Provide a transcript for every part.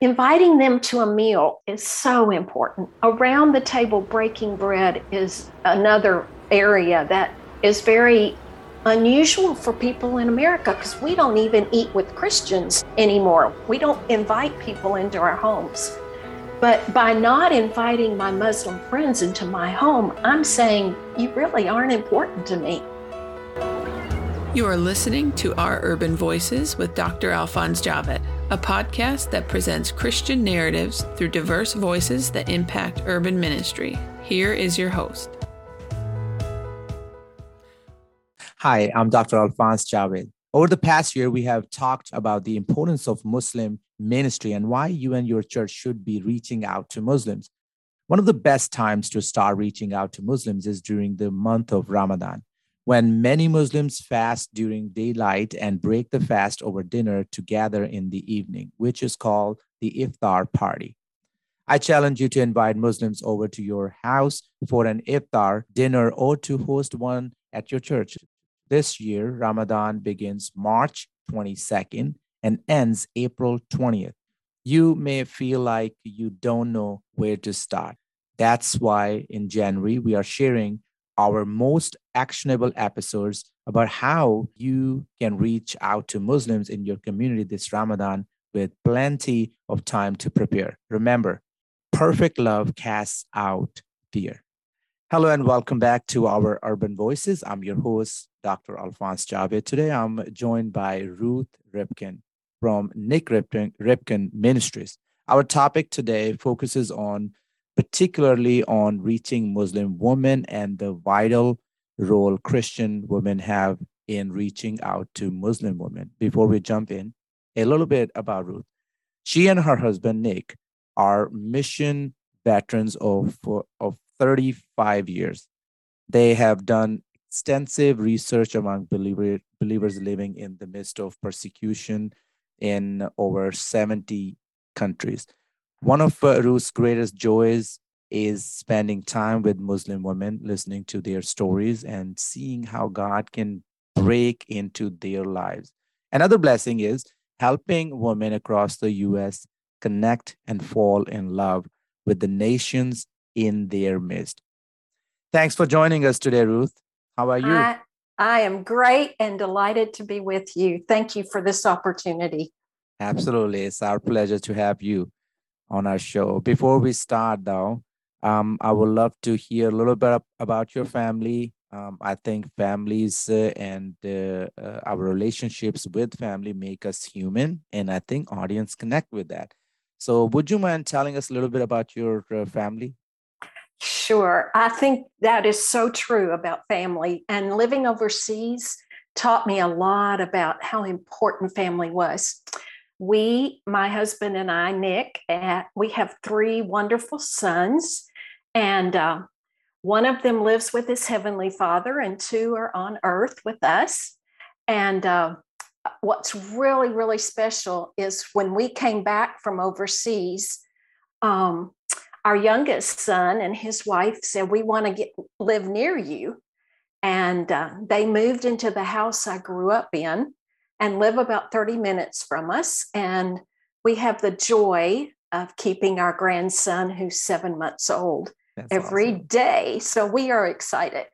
inviting them to a meal is so important. Around the table, breaking bread is another area that is very unusual for people in America because we don't even eat with Christians anymore. We don't invite people into our homes. But by not inviting my Muslim friends into my home, I'm saying you really aren't important to me. You are listening to Our Urban Voices with Dr. Alphonse Javed, a podcast that presents Christian narratives through diverse voices that impact urban ministry. Here is your host. Hi, I'm Dr. Alphonse Javed. Over the past year, we have talked about the importance of Muslim ministry and why you and your church should be reaching out to Muslims. One of the best times to start reaching out to Muslims is during the month of Ramadan when many Muslims fast during daylight and break the fast over dinner to gather in the evening, which is called the iftar party. I challenge you to invite Muslims over to your house for an iftar dinner or to host one at your church. This year, Ramadan begins March 22nd and ends April 20th. You may feel like you don't know where to start. That's why in January, we are sharing our most actionable episodes about how you can reach out to Muslims in your community this Ramadan with plenty of time to prepare. Remember, perfect love casts out fear. Hello and welcome back to our Urban Voices. I'm your host, Dr. Alphonse Javed. Today I'm joined by Ruth Ripken from Nik Ripken, Ripken Ministries. Our topic today focuses on particularly on reaching Muslim women and the vital role Christian women have in reaching out to Muslim women. Before we jump in, a little bit about Ruth. She and her husband, Nik, are mission veterans of, of 35 years. They have done extensive research among believer, believers living in the midst of persecution in over 70 countries. One of uh, Ruth's greatest joys is spending time with Muslim women, listening to their stories and seeing how God can break into their lives. Another blessing is helping women across the US connect and fall in love with the nations in their midst. Thanks for joining us today, Ruth. How are you? I, I am great and delighted to be with you. Thank you for this opportunity. Absolutely. It's our pleasure to have you on our show. Before we start, though, um, I would love to hear a little bit about your family. Um, I think families uh, and uh, uh, our relationships with family make us human, and I think audience connect with that. So, would you mind telling us a little bit about your uh, family? Sure. I think that is so true about family. And living overseas taught me a lot about how important family was we, my husband and I, Nik, we have three wonderful sons, and uh, one of them lives with his heavenly father, and two are on earth with us. And uh, what's really, really special is when we came back from overseas, um, our youngest son and his wife said, "We want to get live near you," and uh, they moved into the house I grew up in and live about 30 minutes from us. And we have the joy of keeping our grandson, who's seven months old, That's every awesome. day. So we are excited.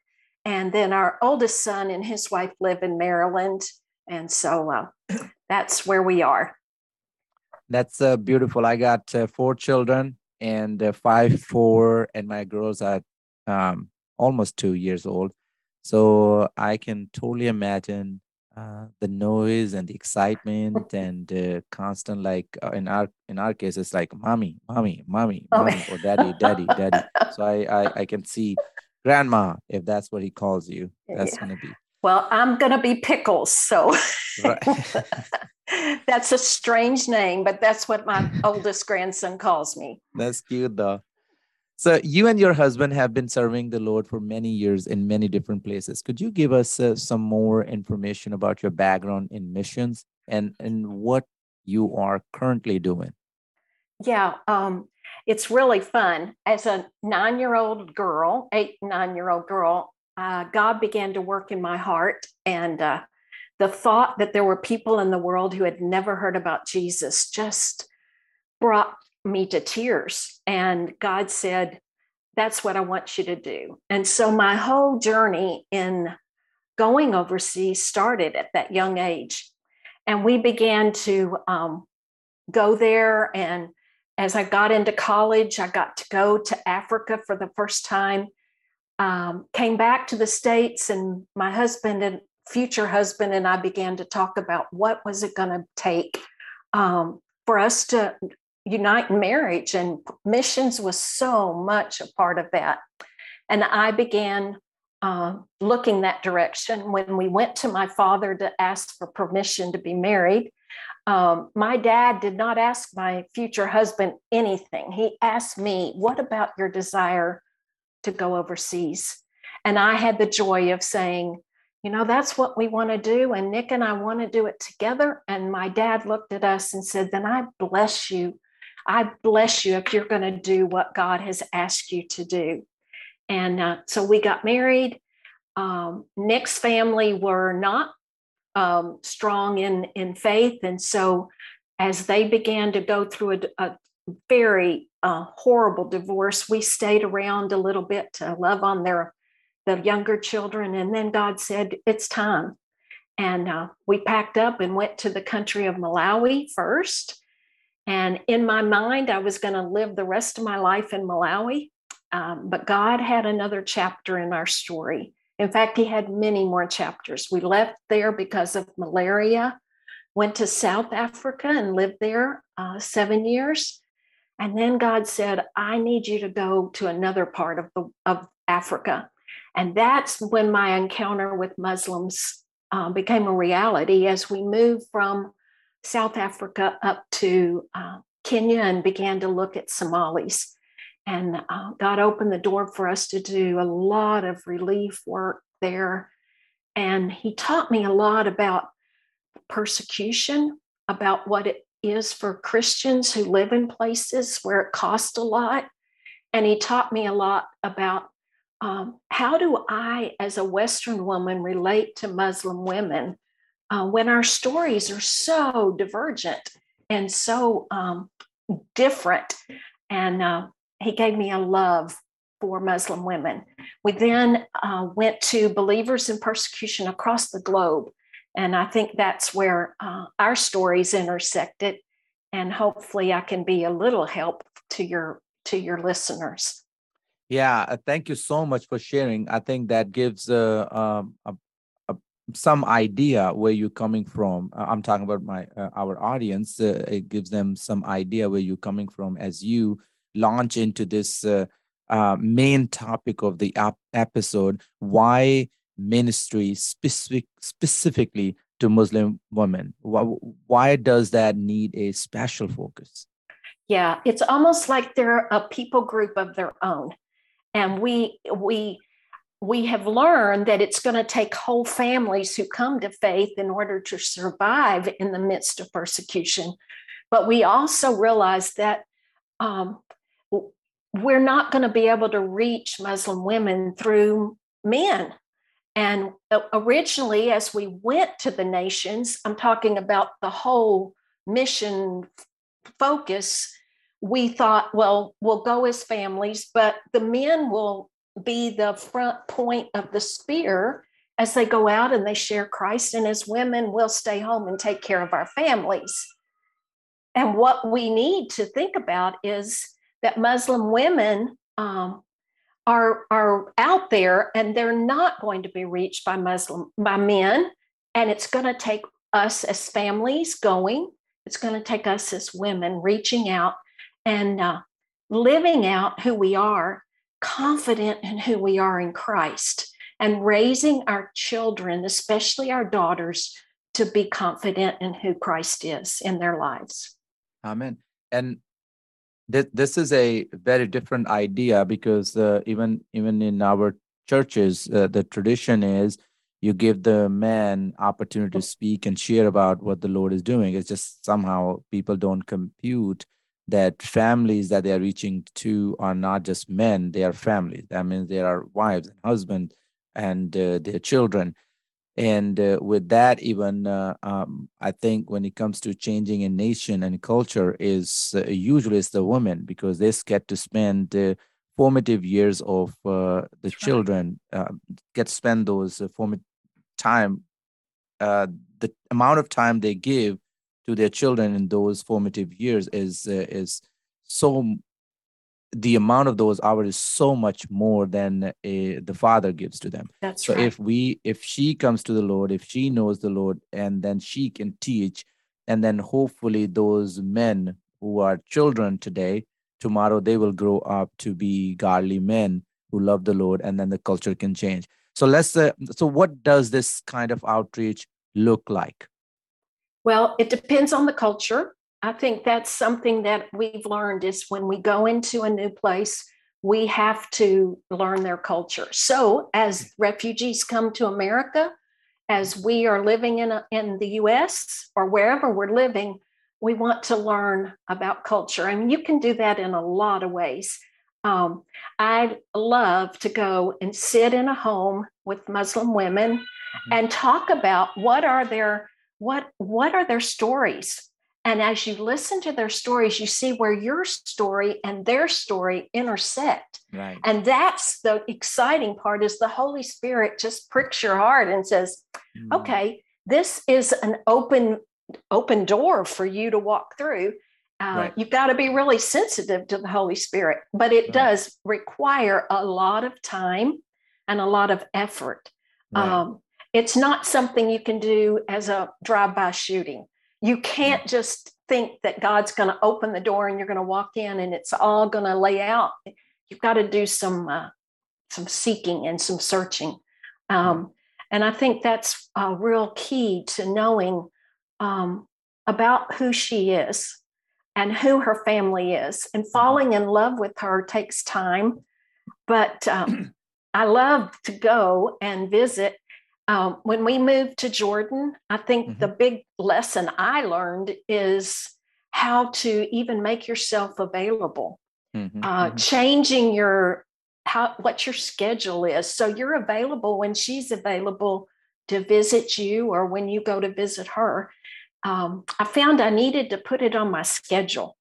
And then our oldest son and his wife live in Maryland. And so uh, that's where we are. That's uh, beautiful. I got uh, four children and uh, five, four, and my girls are um, almost two years old. So I can totally imagine uh, the noise and the excitement and uh, constant like uh, in our in our case it's like mommy mommy mommy mommy or daddy daddy daddy. So I, I i can see grandma if that's what he calls you that's yeah. gonna be well i'm gonna be pickles so that's a strange name but that's what my oldest grandson calls me. That's cute though so you and your husband have been serving the Lord for many years in many different places. Could you give us uh, some more information about your background in missions and and what you are currently doing? Yeah, um, it's really fun. As a nine-year-old girl, eight nine-year-old girl, uh, God began to work in my heart, and uh, the thought that there were people in the world who had never heard about Jesus just brought me to tears. And God said, That's what I want you to do. And so my whole journey in going overseas started at that young age. And we began to um, go there. And as I got into college, I got to go to Africa for the first time. Um, came back to the States, and my husband and future husband and I began to talk about what was it going to take um, for us to unite marriage, and missions was so much a part of that. And I began uh, looking that direction when we went to my father to ask for permission to be married. Um, my dad did not ask my future husband anything. He asked me, What about your desire to go overseas? And I had the joy of saying, you know, that's what we want to do. And Nik and I want to do it together. And my dad looked at us and said, Then I bless you. I bless you if you're going to do what God has asked you to do. And uh, so we got married. Um, Nik's family were not um, strong in, in faith. And so as they began to go through a, a very uh, horrible divorce, we stayed around a little bit to love on their the younger children. And then God said, It's time. And uh, we packed up and went to the country of Malawi first. And in my mind, I was going to live the rest of my life in Malawi. Um, but God had another chapter in our story. In fact, He had many more chapters. We left there because of malaria, went to South Africa and lived there uh, seven years. And then God said, I need you to go to another part of, the, of Africa. And that's when my encounter with Muslims uh, became a reality as we moved from South Africa up to uh, Kenya and began to look at Somalis. And uh, God opened the door for us to do a lot of relief work there. And He taught me a lot about persecution, about what it is for Christians who live in places where it costs a lot. And He taught me a lot about um, how do I, as a Western woman, relate to Muslim women uh, when our stories are so divergent and so um, different? And uh, he gave me a love for Muslim women. We then uh, went to believers in persecution across the globe. And I think that's where uh, our stories intersected. And hopefully, I can be a little help to your to your listeners. Yeah, uh, thank you so much for sharing. I think that gives uh, um, some idea where you're coming from. Uh, I'm talking about my uh, our audience. Uh, it gives them some idea where you're coming from as you launch into this uh, main topic of the ap- episode: why ministry specific specifically to Muslim women. Why, why does that need a special focus? Yeah, it's almost like they're a people group of their own and we we we have learned that it's going to take whole families who come to faith in order to survive in the midst of persecution. But we also realize that um, we're not going to be able to reach muslim women through men. And originally as we went to the nations i'm talking about the whole mission focus we thought, well, we'll go as families, but the men will be the front point of the spear as they go out and they share Christ. And as women, we'll stay home and take care of our families. And what we need to think about is that Muslim women um, are, are out there and they're not going to be reached by Muslim by men. And it's going to take us as families going. It's going to take us as women reaching out and uh, living out who we are, confident in who we are in Christ, and raising our children, especially our daughters, to be confident in who Christ is in their lives. Amen. And th- this is a very different idea because uh, even even in our churches, uh, the tradition is you give the man opportunity to speak and share about what the Lord is doing. It's just somehow people don't compute that families that they are reaching to are not just men, they are families. That means there are wives and husbands and uh, their children. and uh, with that even uh, um, i think when it comes to changing a nation and culture is uh, usually it's the women because they get to spend the formative years of uh, the That's children right. get to spend those formative time the amount of time they give to their children in those formative years is is so the amount of those hours is so much more than a, the father gives to them. That's so right. if we if she comes to the lord if she knows the lord and then she can teach and then hopefully those men who are children today tomorrow they will grow up to be godly men who love the lord and then the culture can change. So let's uh, so what does this kind of outreach look like well it depends on the culture I think that's something that we've learned is when we go into a new place, we have to learn their culture. So, as refugees come to America, as we are living in, a, in the US or wherever we're living, we want to learn about culture. And you can do that in a lot of ways. Um, I love to go and sit in a home with Muslim women mm-hmm. and talk about what are their what what are their stories and as you listen to their stories, you see where your story and their story intersect. Right. And that's the exciting part is the Holy Spirit just pricks your heart and says, mm. okay, this is an open, open door for you to walk through. Uh, right. You've got to be really sensitive to the Holy Spirit, but it right. does require a lot of time and a lot of effort. Right. Um, it's not something you can do as a drive-by shooting. You can't just think that God's going to open the door and you're going to walk in and it's all going to lay out. You've got to do some uh, some seeking and some searching, um, and I think that's a real key to knowing um, about who she is and who her family is. And mm-hmm. falling in love with her takes time, but um, I love to go and visit um, when we moved to Jordan, I think mm-hmm. the big lesson I learned is how to even make yourself available, mm-hmm. Uh, mm-hmm. changing your how what your schedule is, so you're available when she's available to visit you or when you go to visit her. Um, I found I needed to put it on my schedule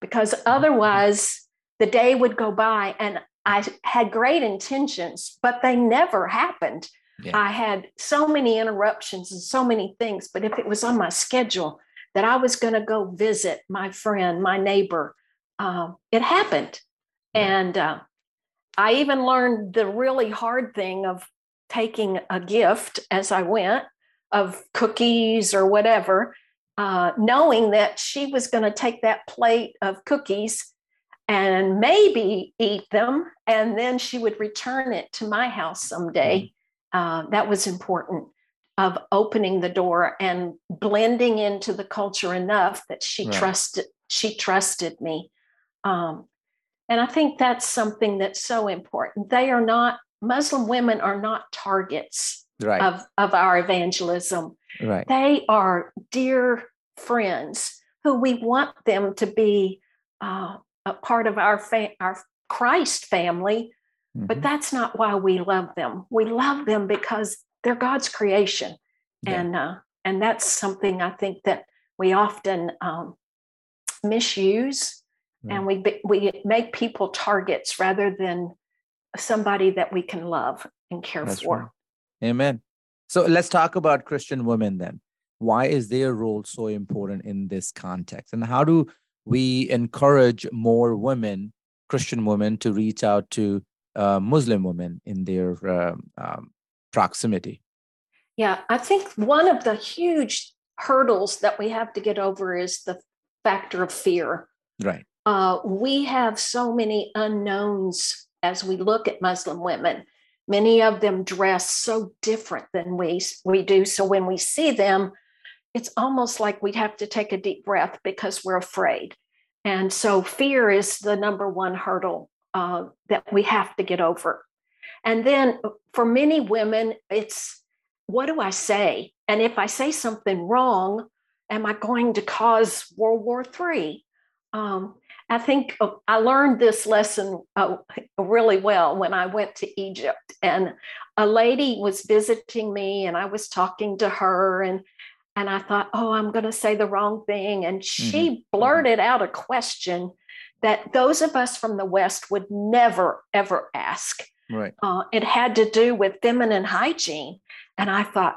because mm-hmm. otherwise the day would go by and I had great intentions, but they never happened yeah. I had so many interruptions and so many things, but if it was on my schedule that I was going to go visit my friend, my neighbor, uh, it happened. And uh, I even learned the really hard thing of taking a gift as I went of cookies or whatever, uh, knowing that she was going to take that plate of cookies and maybe eat them, and then she would return it to my house someday. Uh, that was important of opening the door and blending into the culture enough that she right. trusted she trusted me um, and i think that's something that's so important they are not muslim women are not targets right. of, of our evangelism right they are dear friends who we want them to be uh, a part of our fa- our christ family Mm-hmm. But that's not why we love them. We love them because they're God's creation. Yeah. And uh, and that's something I think that we often um, misuse and we we make people targets rather than somebody that we can love and care that's for. Right. Amen. So let's talk about Christian women then. Why is their role so important in this context? And how do we encourage more women, Christian women, to reach out to uh, Muslim women in their uh, um, proximity? Yeah, I think one of the huge hurdles that we have to get over is the factor of fear. Right. Uh, we have so many unknowns as we look at Muslim women. Many of them dress so different than we we do. So when we see them, it's almost like we'd have to take a deep breath because we're afraid. And so fear is the number one hurdle uh, that we have to get over. And then for many women, it's what do I say? And if I say something wrong, am I going to cause World War III? Um, I think uh, I learned this lesson uh, really well when I went to Egypt. And a lady was visiting me, and I was talking to her, and and I thought, oh, I'm going to say the wrong thing. And she mm-hmm. mm-hmm. blurted out a question that those of us from the West would never, ever ask. Right. Uh, it had to do with feminine hygiene. And I thought,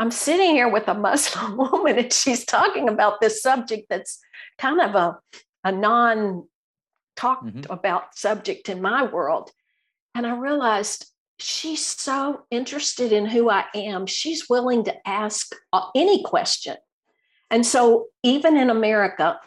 I'm sitting here with a Muslim woman and she's talking about this subject that's kind of a, a non talked mm-hmm. about subject in my world. And I realized she's so interested in who I am. She's willing to ask uh, any question. And so, even in America,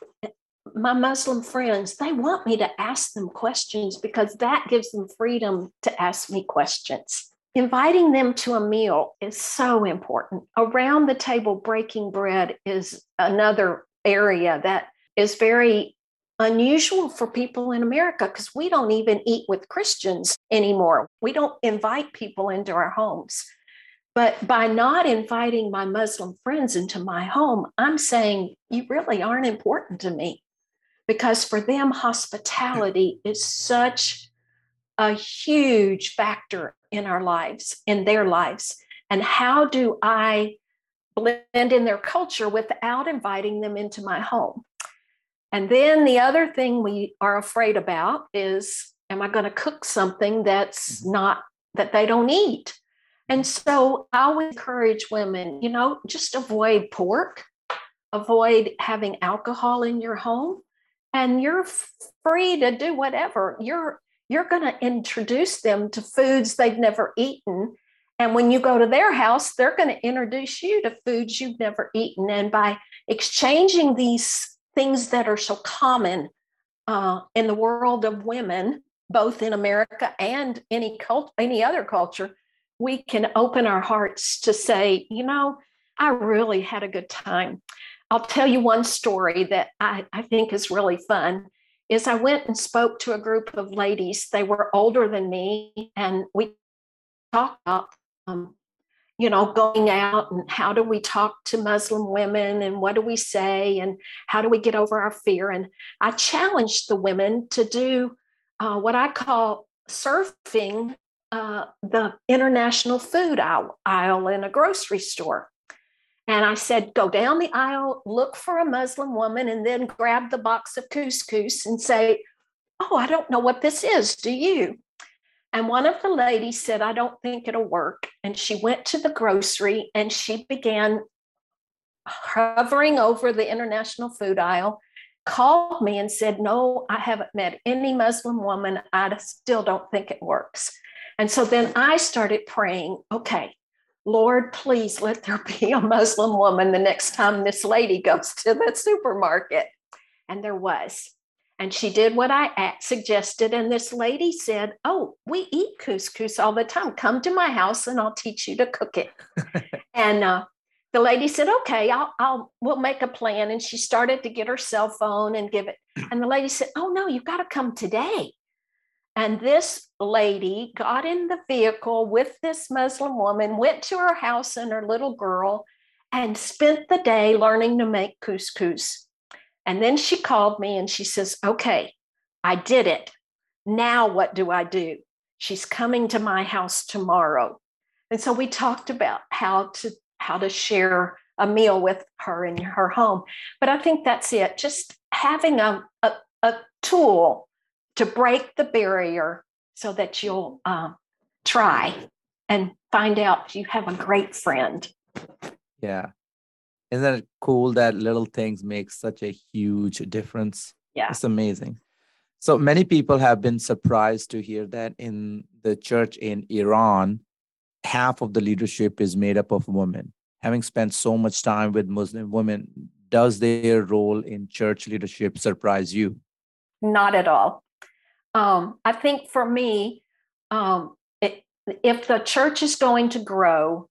my Muslim friends, they want me to ask them questions because that gives them freedom to ask me questions. Inviting them to a meal is so important. Around the table, breaking bread is another area that is very unusual for people in America because we don't even eat with Christians anymore. We don't invite people into our homes. But by not inviting my Muslim friends into my home, I'm saying you really aren't important to me because for them, hospitality is such a huge factor in our lives, in their lives. And how do I blend in their culture without inviting them into my home? And then the other thing we are afraid about is am I going to cook something that's mm-hmm. not that they don't eat? And so I would encourage women, you know, just avoid pork, avoid having alcohol in your home, and you're free to do whatever. You're you're going to introduce them to foods they've never eaten. And when you go to their house, they're going to introduce you to foods you've never eaten. And by exchanging these things that are so common uh, in the world of women, both in America and any cult, any other culture, we can open our hearts to say, you know, I really had a good time. I'll tell you one story that I, I think is really fun. Is I went and spoke to a group of ladies. They were older than me, and we talked about um, you know, going out and how do we talk to Muslim women and what do we say and how do we get over our fear? And I challenged the women to do uh, what I call surfing uh, the international food aisle, aisle in a grocery store. And I said, go down the aisle, look for a Muslim woman, and then grab the box of couscous and say, Oh, I don't know what this is. Do you? And one of the ladies said, I don't think it'll work. And she went to the grocery and she began hovering over the international food aisle, called me and said, No, I haven't met any Muslim woman. I still don't think it works. And so then I started praying, okay, Lord, please let there be a Muslim woman the next time this lady goes to the supermarket. And there was. And she did what I suggested. And this lady said, Oh, we eat couscous all the time. Come to my house and I'll teach you to cook it. and uh, the lady said, Okay, I'll, I'll, we'll make a plan. And she started to get her cell phone and give it. And the lady said, Oh, no, you've got to come today. And this lady got in the vehicle with this Muslim woman, went to her house and her little girl, and spent the day learning to make couscous. And then she called me and she says, Okay, I did it. Now what do I do? She's coming to my house tomorrow. And so we talked about how to how to share a meal with her in her home. But I think that's it. Just having a, a, a tool to break the barrier so that you'll um, try and find out you have a great friend. Yeah isn't it cool that little things make such a huge difference? Yeah. It's amazing. So many people have been surprised to hear that in the church in Iran, half of the leadership is made up of women. Having spent so much time with Muslim women, does their role in church leadership surprise you? Not at all. Um, I think for me, um, it, if the church is going to grow,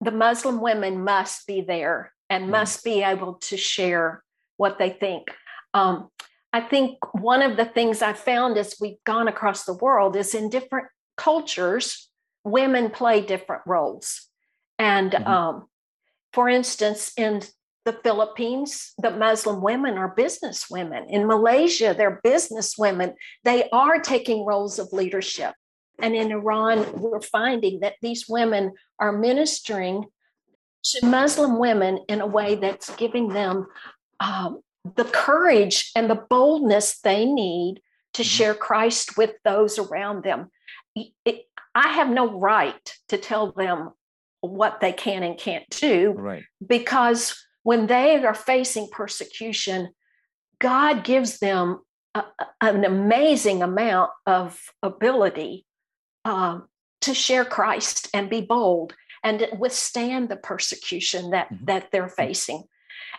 the Muslim women must be there and must be able to share what they think. Um, I think one of the things I found as we've gone across the world is in different cultures, women play different roles. And mm-hmm. um, for instance, in the Philippines, the Muslim women are business women. In Malaysia, they're business women. They are taking roles of leadership. And in Iran, we're finding that these women are ministering to Muslim women in a way that's giving them um, the courage and the boldness they need to mm-hmm. share Christ with those around them. It, I have no right to tell them what they can and can't do right. because when they are facing persecution, God gives them a, an amazing amount of ability um, to share Christ and be bold and withstand the persecution that mm-hmm. that they're facing.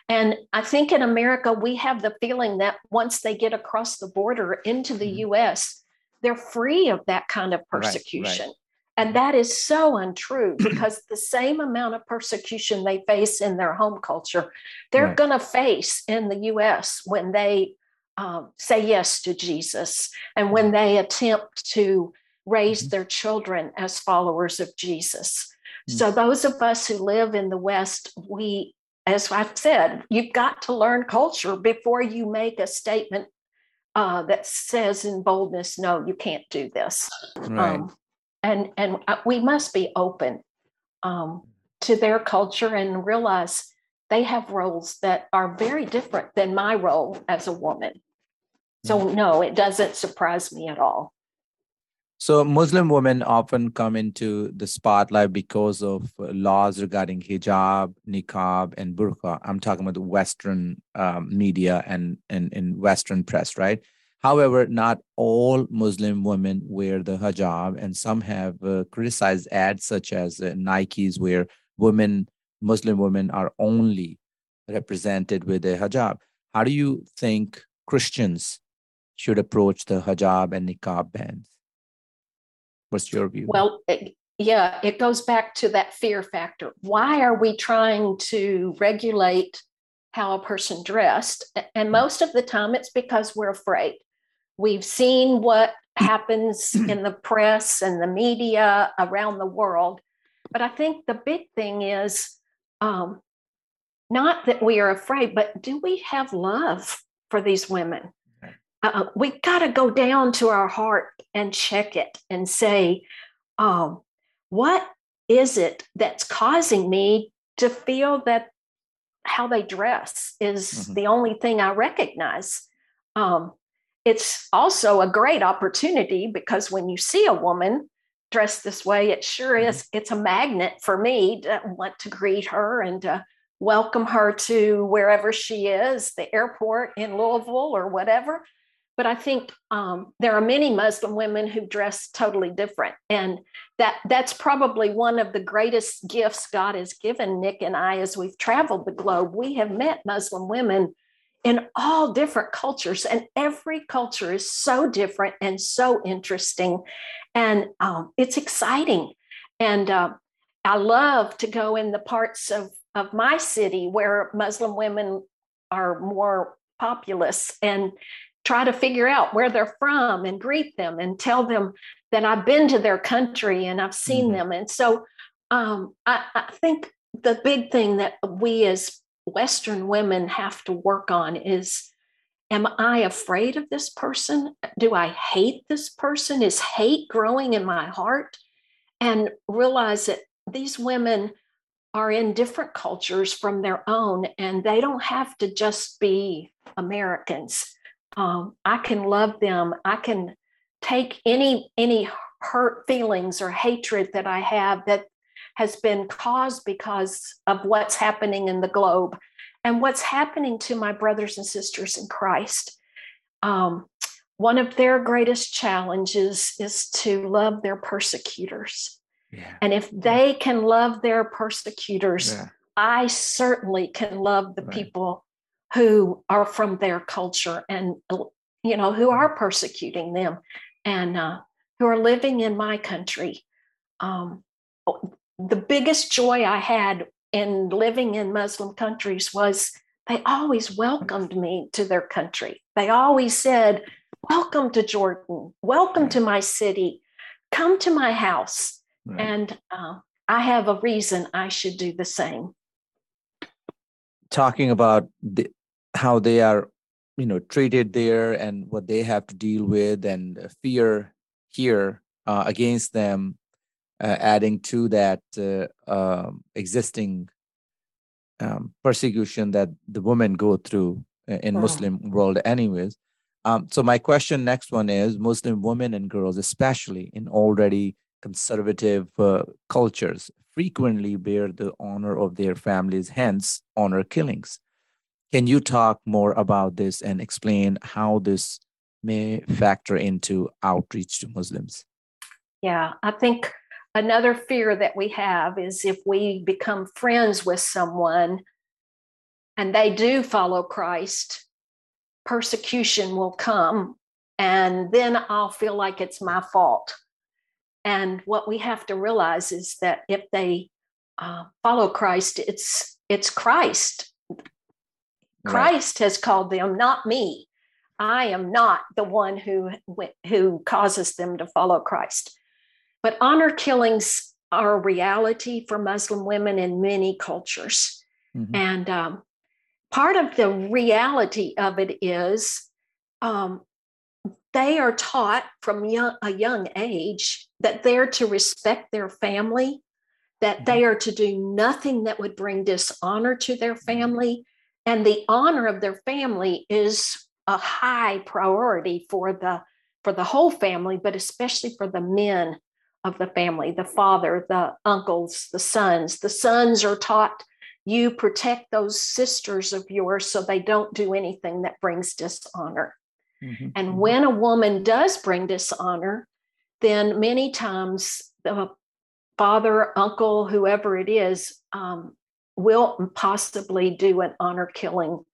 And I think in America we have the feeling that once they get across the border into the mm-hmm. U.S., they're free of that kind of persecution. Right. And that is so untrue because the same amount of persecution they face in their home culture, they're right. going to face in the US when they um, say yes to Jesus and when they attempt to raise mm-hmm. their children as followers of Jesus. Mm-hmm. So, those of us who live in the West, we, as I've said, you've got to learn culture before you make a statement uh, that says in boldness, no, you can't do this. Right. Um, and and uh, we must be open um, to their culture and realize they have roles that are very different than my role as a woman. So mm. no, it doesn't surprise me at all. So Muslim women often come into the spotlight because of laws regarding hijab, niqab, and burqa. I'm talking about the Western um, media and, and in Western press, right? However, not all Muslim women wear the hijab, and some have uh, criticized ads such as uh, Nike's, where women, Muslim women, are only represented with a hijab. How do you think Christians should approach the hijab and niqab bans? What's your view? Well, it, yeah, it goes back to that fear factor. Why are we trying to regulate how a person dressed? And hmm. most of the time, it's because we're afraid. We've seen what happens in the press and the media around the world. But I think the big thing is um, not that we are afraid, but do we have love for these women? Uh, we got to go down to our heart and check it and say, um, what is it that's causing me to feel that how they dress is mm-hmm. the only thing I recognize? Um, it's also a great opportunity because when you see a woman dressed this way, it sure mm-hmm. is, it's a magnet for me to want to greet her and to welcome her to wherever she is, the airport in Louisville or whatever. But I think um, there are many Muslim women who dress totally different, and that that's probably one of the greatest gifts God has given Nik and I as we've traveled the globe. We have met Muslim women in all different cultures, and every culture is so different and so interesting, and um, it's exciting. And uh, I love to go in the parts of of my city where Muslim women are more populous and try to figure out where they're from and greet them and tell them that I've been to their country and I've seen mm-hmm. them. And so um, I, I, think the big thing that we as Western women have to work on is Am I afraid of this person? Do I hate this person? Is hate growing in my heart? And realize that these women are in different cultures from their own, and they don't have to just be Americans. Um, I can love them. I can take any any hurt feelings or hatred that I have that has been caused because of what's happening in the globe and what's happening to my brothers and sisters in Christ. Um, one of their greatest challenges is to love their persecutors. Yeah. And if they can love their persecutors, yeah. I certainly can love the right. people who are from their culture and you know who are persecuting them and uh, who are living in my country. Um, the biggest joy I had in living in Muslim countries was they always welcomed me to their country. They always said, Welcome to Jordan, welcome to my city, come to my house. Right. And uh, I have a reason I should do the same. talking about the, how they are, you know, treated there and what they have to deal with, and fear here uh, against them, adding to that uh, um, existing um, persecution that the women go through in Muslim world, anyways. Um, so my question next one is Muslim women and girls, especially in already conservative uh, cultures, frequently bear the honor of their families, hence honor killings. Can you talk more about this and explain how this may factor into outreach to Muslims? Yeah, I think another fear that we have is if we become friends with someone and they do follow Christ, persecution will come. And then I'll feel like it's my fault. And what we have to realize is that if they uh, follow Christ, it's it's Christ. Christ right. has called them, not me. I am not the one who who causes them to follow Christ. But honor killings are a reality for Muslim women in many cultures, mm-hmm. and um, part of the reality of it is um, they are taught from young, a young age that they're to respect their family, that mm-hmm. they are to do nothing that would bring dishonor to their mm-hmm. family. And the honor of their family is a high priority for the for the whole family, but especially for the men of the family, the father, the uncles, the sons. The sons are taught you protect those sisters of yours so they don't do anything that brings dishonor. Mm-hmm. And mm-hmm. when a woman does bring dishonor, then many times the father, uncle, whoever it is, um, will possibly do an honor killing.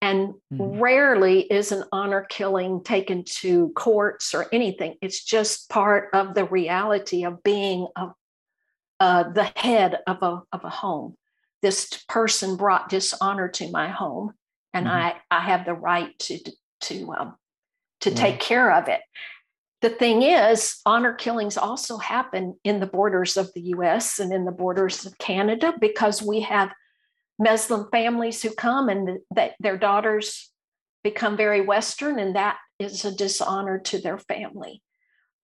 And mm-hmm. rarely is an honor killing taken to courts or anything. It's just part of the reality of being a, uh, the head of a, of a home this person brought dishonor to my home and mm-hmm. I, I have the right to to um, to take care of it the thing is honor killings also happen in the borders of the us and in the borders of canada because we have muslim families who come and that their daughters become very western and that is a dishonor to their family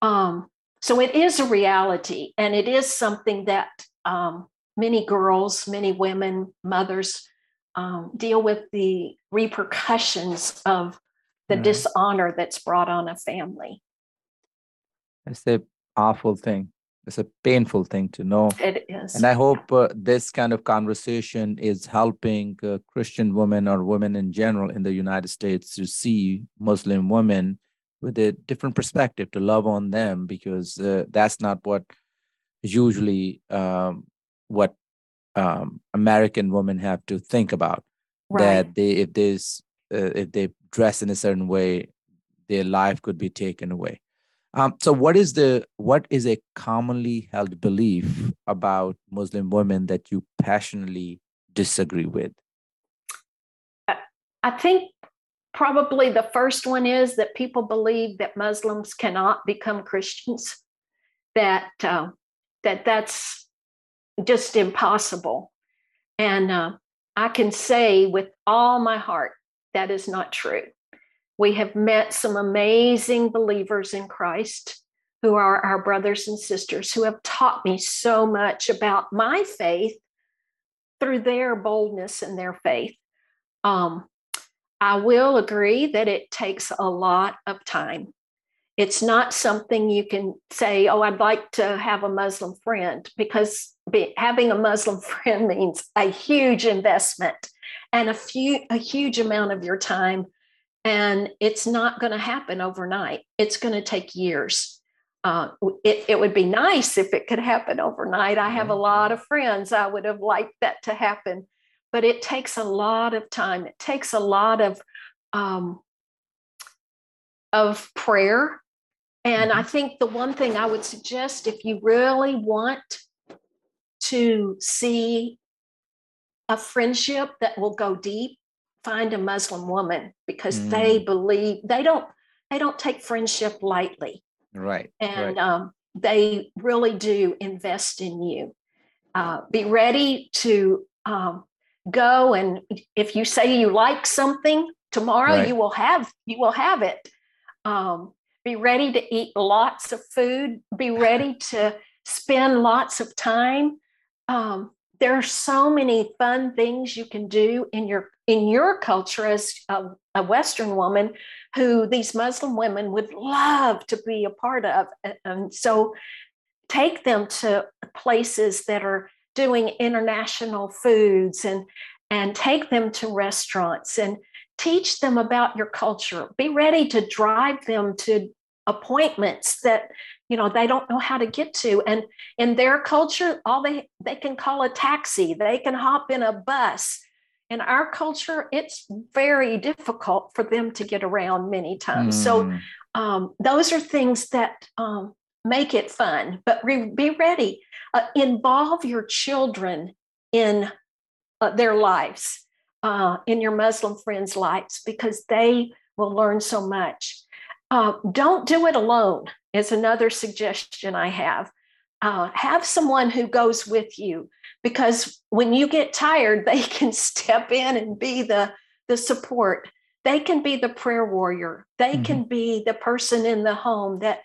um, so it is a reality and it is something that um, many girls, many women, mothers um, deal with the repercussions of the right. dishonor that's brought on a family. It's the awful thing. It's a painful thing to know. It is. And I hope uh, this kind of conversation is helping uh, Christian women or women in general in the United States to see Muslim women with a different perspective, to love on them, because uh, that's not what usually um, what um, American women have to think about. Right. That they, if there's, uh, if they dress in a certain way, their life could be taken away. Um, so, what is the what is a commonly held belief about Muslim women that you passionately disagree with? I think probably the first one is that people believe that Muslims cannot become Christians. That uh, that that's just impossible. And uh, I can say with all my heart that is not true. We have met some amazing believers in Christ who are our brothers and sisters who have taught me so much about my faith through their boldness and their faith. Um, I will agree that it takes a lot of time. It's not something you can say, oh, I'd like to have a Muslim friend, because be, having a Muslim friend means a huge investment and a few a huge amount of your time. And it's not going to happen overnight. It's going to take years. Uh, it, it would be nice if it could happen overnight. I have a lot of friends I would have liked that to happen, but it takes a lot of time. It takes a lot of um, of prayer and I mm-hmm. think the one thing I would suggest if you really want to see a friendship that will go deep, find a Muslim woman because mm. they believe they don't they don't take friendship lightly. Right. And right. Um, they really do invest in you. Uh, be ready to um, go and if you say you like something tomorrow Right. you will have you will have it um, be ready to eat lots of food be ready to spend lots of time um, there are so many fun things you can do in your in your culture as a, a western woman who these muslim women would love to be a part of. And so take them to places that are doing international foods and and take them to restaurants and teach them about your culture. Be ready to drive them to appointments that you know they don't know how to get to. And in their culture all they they can call a taxi. They can hop in a bus. In our culture it's very difficult for them to get around many times. So Mm, um, those are things that um, make it fun. But re- be ready. Uh, involve your children in uh, their lives uh, in your muslim friends lives because they will learn so much. Uh, don't do it alone is another suggestion i have. Uh, have someone who goes with you because when you get tired they can step in and be the the support. They can be the prayer warrior. They Mhm. can be the person in the home that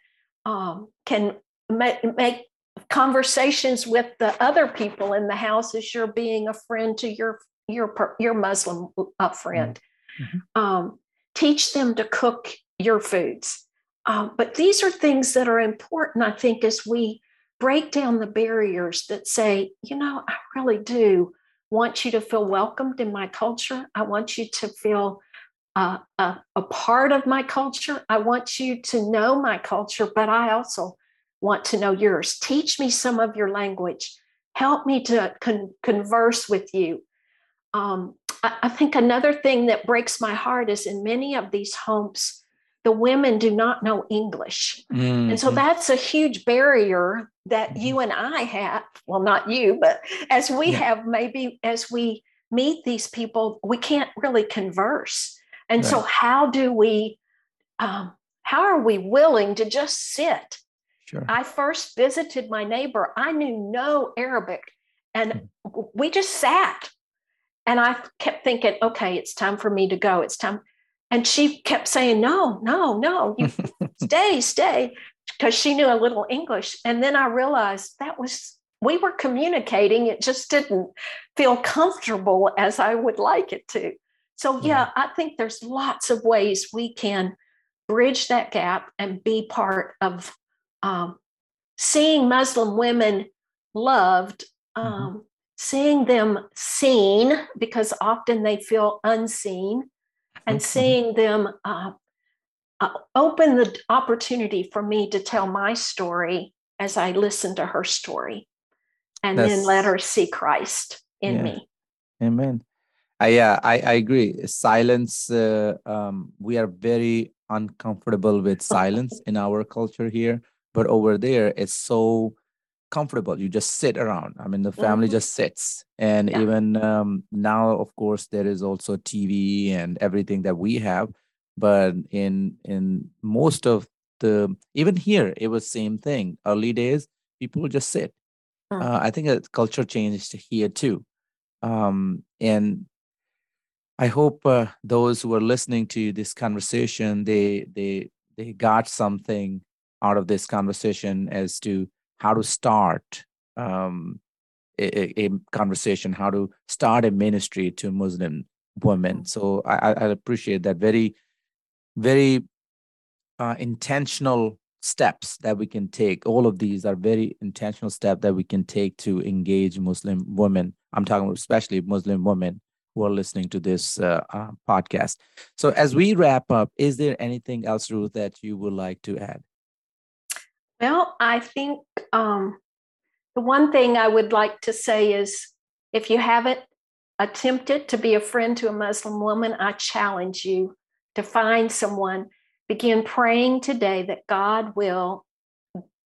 um, can make, make conversations with the other people in the house as you're being a friend to your your your muslim uh, friend. Mhm. um, teach them to cook your foods um, but these are things that are important i think as we break down the barriers that say you know i really do want you to feel welcomed in my culture i want you to feel uh, a, a part of my culture. I want you to know my culture, but I also want to know yours. Teach me some of your language. Help me to con- converse with you. Um, I, I think another thing that breaks my heart is in many of these homes, the women do not know English. And so mhm. that's a huge barrier that you and I have. Well, not you, but as we Yeah. have, maybe as we meet these people, we can't really converse. And so, how do we, um, how are we willing to just sit? sure. I first visited my neighbor, I knew no Arabic, and we just sat. And I kept thinking, okay, it's time for me to go. It's time. And she kept saying, no, no, no, you stay, stay, because she knew a little English. And then I realized that was, we were communicating. It just didn't feel comfortable as I would like it to. So, yeah, I think there's lots of ways we can bridge that gap and be part of um, seeing Muslim women loved, um, seeing them seen, because often they feel unseen, and Mhm. seeing them uh, uh, open the opportunity for me to tell my story as I listen to her story, and then let her see Christ in Yeah. me. Amen. I yeah, I, I agree. Silence. Uh, um, we are very uncomfortable with silence in our culture here, but over there, it's so comfortable. You just sit around. I mean, the family Mhm. just sits, and Yeah. even um, now, of course, there is also TV and everything that we have. But in in most of the even here, it was same thing. Early days, people just sit. Mm. Uh, I think a culture changed here too um, and I hope uh, those who are listening to this conversation they they they got something out of this conversation as to how to start um, a, a- conversation, how to start a ministry to Muslim women. So I, I appreciate that very very uh, intentional steps that we can take. All of these are very intentional steps that we can take to engage Muslim women. I'm talking about especially Muslim women who are listening to this uh, uh, podcast. So, as we wrap up, is there anything else, Ruth, that you would like to add? Well, I think um, the one thing I would like to say is if you haven't attempted to be a friend to a Muslim woman, I challenge you to find someone. Begin praying today that God will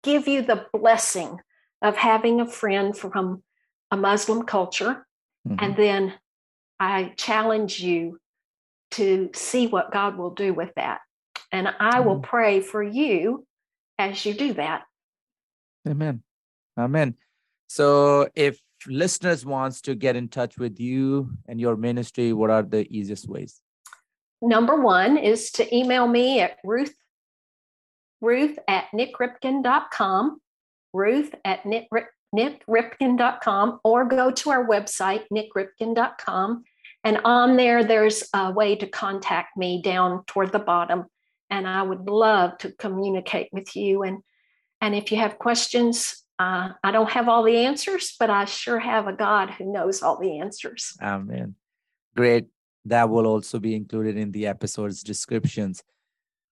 give you the blessing of having a friend from a Muslim culture. Mhm. And then I challenge you to see what God will do with that. And I will Mhm. pray for you as you do that. Amen. Amen. So if listeners wants to get in touch with you and your ministry, what are the easiest ways? Number one is to email me at ruth, ruth at nikripken.com, ruth at nikripken.com, or go to our website, nikripken.com. And on there, there's a way to contact me down toward the bottom. And I would love to communicate with you. And, and if you have questions, uh, I don't have all the answers, but I sure have a God who knows all the answers. Amen. Great. That will also be included in the episode's descriptions.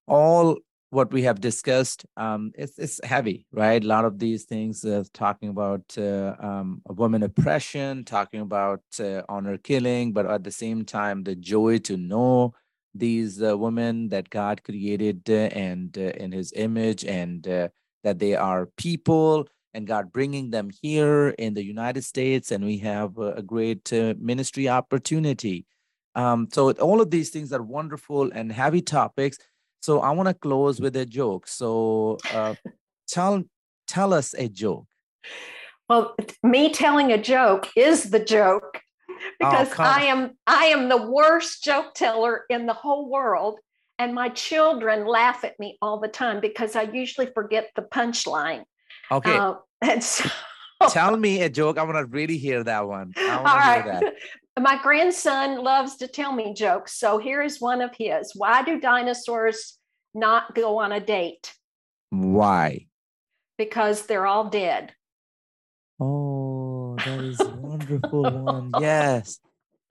All what we have discussed, um, it's, it's heavy, right? A lot of these things, uh, talking about uh, um, woman oppression, talking about uh, honor killing, but at the same time, the joy to know these uh, women that God created uh, and uh, in His image, and that they are people and God bringing them here in the United States, and we have a, great uh, ministry opportunity. Um, so all of these things are wonderful and heavy topics. So I want to close with a joke. So uh, tell tell us a joke. Well, me telling a joke is the joke because oh, I am I am the worst joke teller in the whole world. And my children laugh at me all the time because I usually forget the punchline. Okay. Uh, and so, Tell me a joke. I want to really hear that one. All right. My grandson loves to tell me jokes. So here is one of his. Why do dinosaurs not go on a date? Why? Because they're all dead. Oh, that is wonderful one. Yes.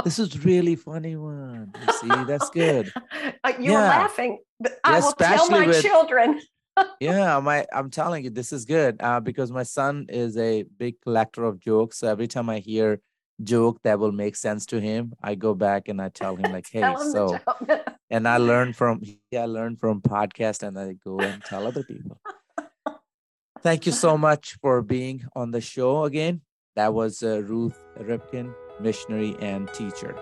This is really funny one. You see, that's good. Uh, you're yeah. laughing. But I will tell my with, children yeah, my I'm telling you, this is good uh, because my son is a big collector of jokes. So every time I hear joke that will make sense to him, I go back and I tell him like, "Hey, so," and I learn from yeah, I learn from podcast, and I go and tell other people. Thank you so much for being on the show again. That was uh, Ruth Ripken, missionary and teacher.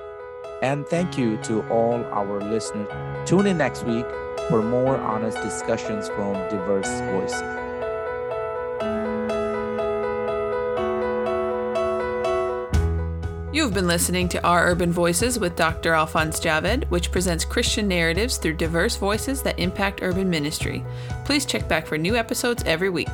And thank you to all our listeners. Tune in next week for more honest discussions from diverse voices. You've been listening to Our Urban Voices with Dr. Alphonse Javed, which presents Christian narratives through diverse voices that impact urban ministry. Please check back for new episodes every week.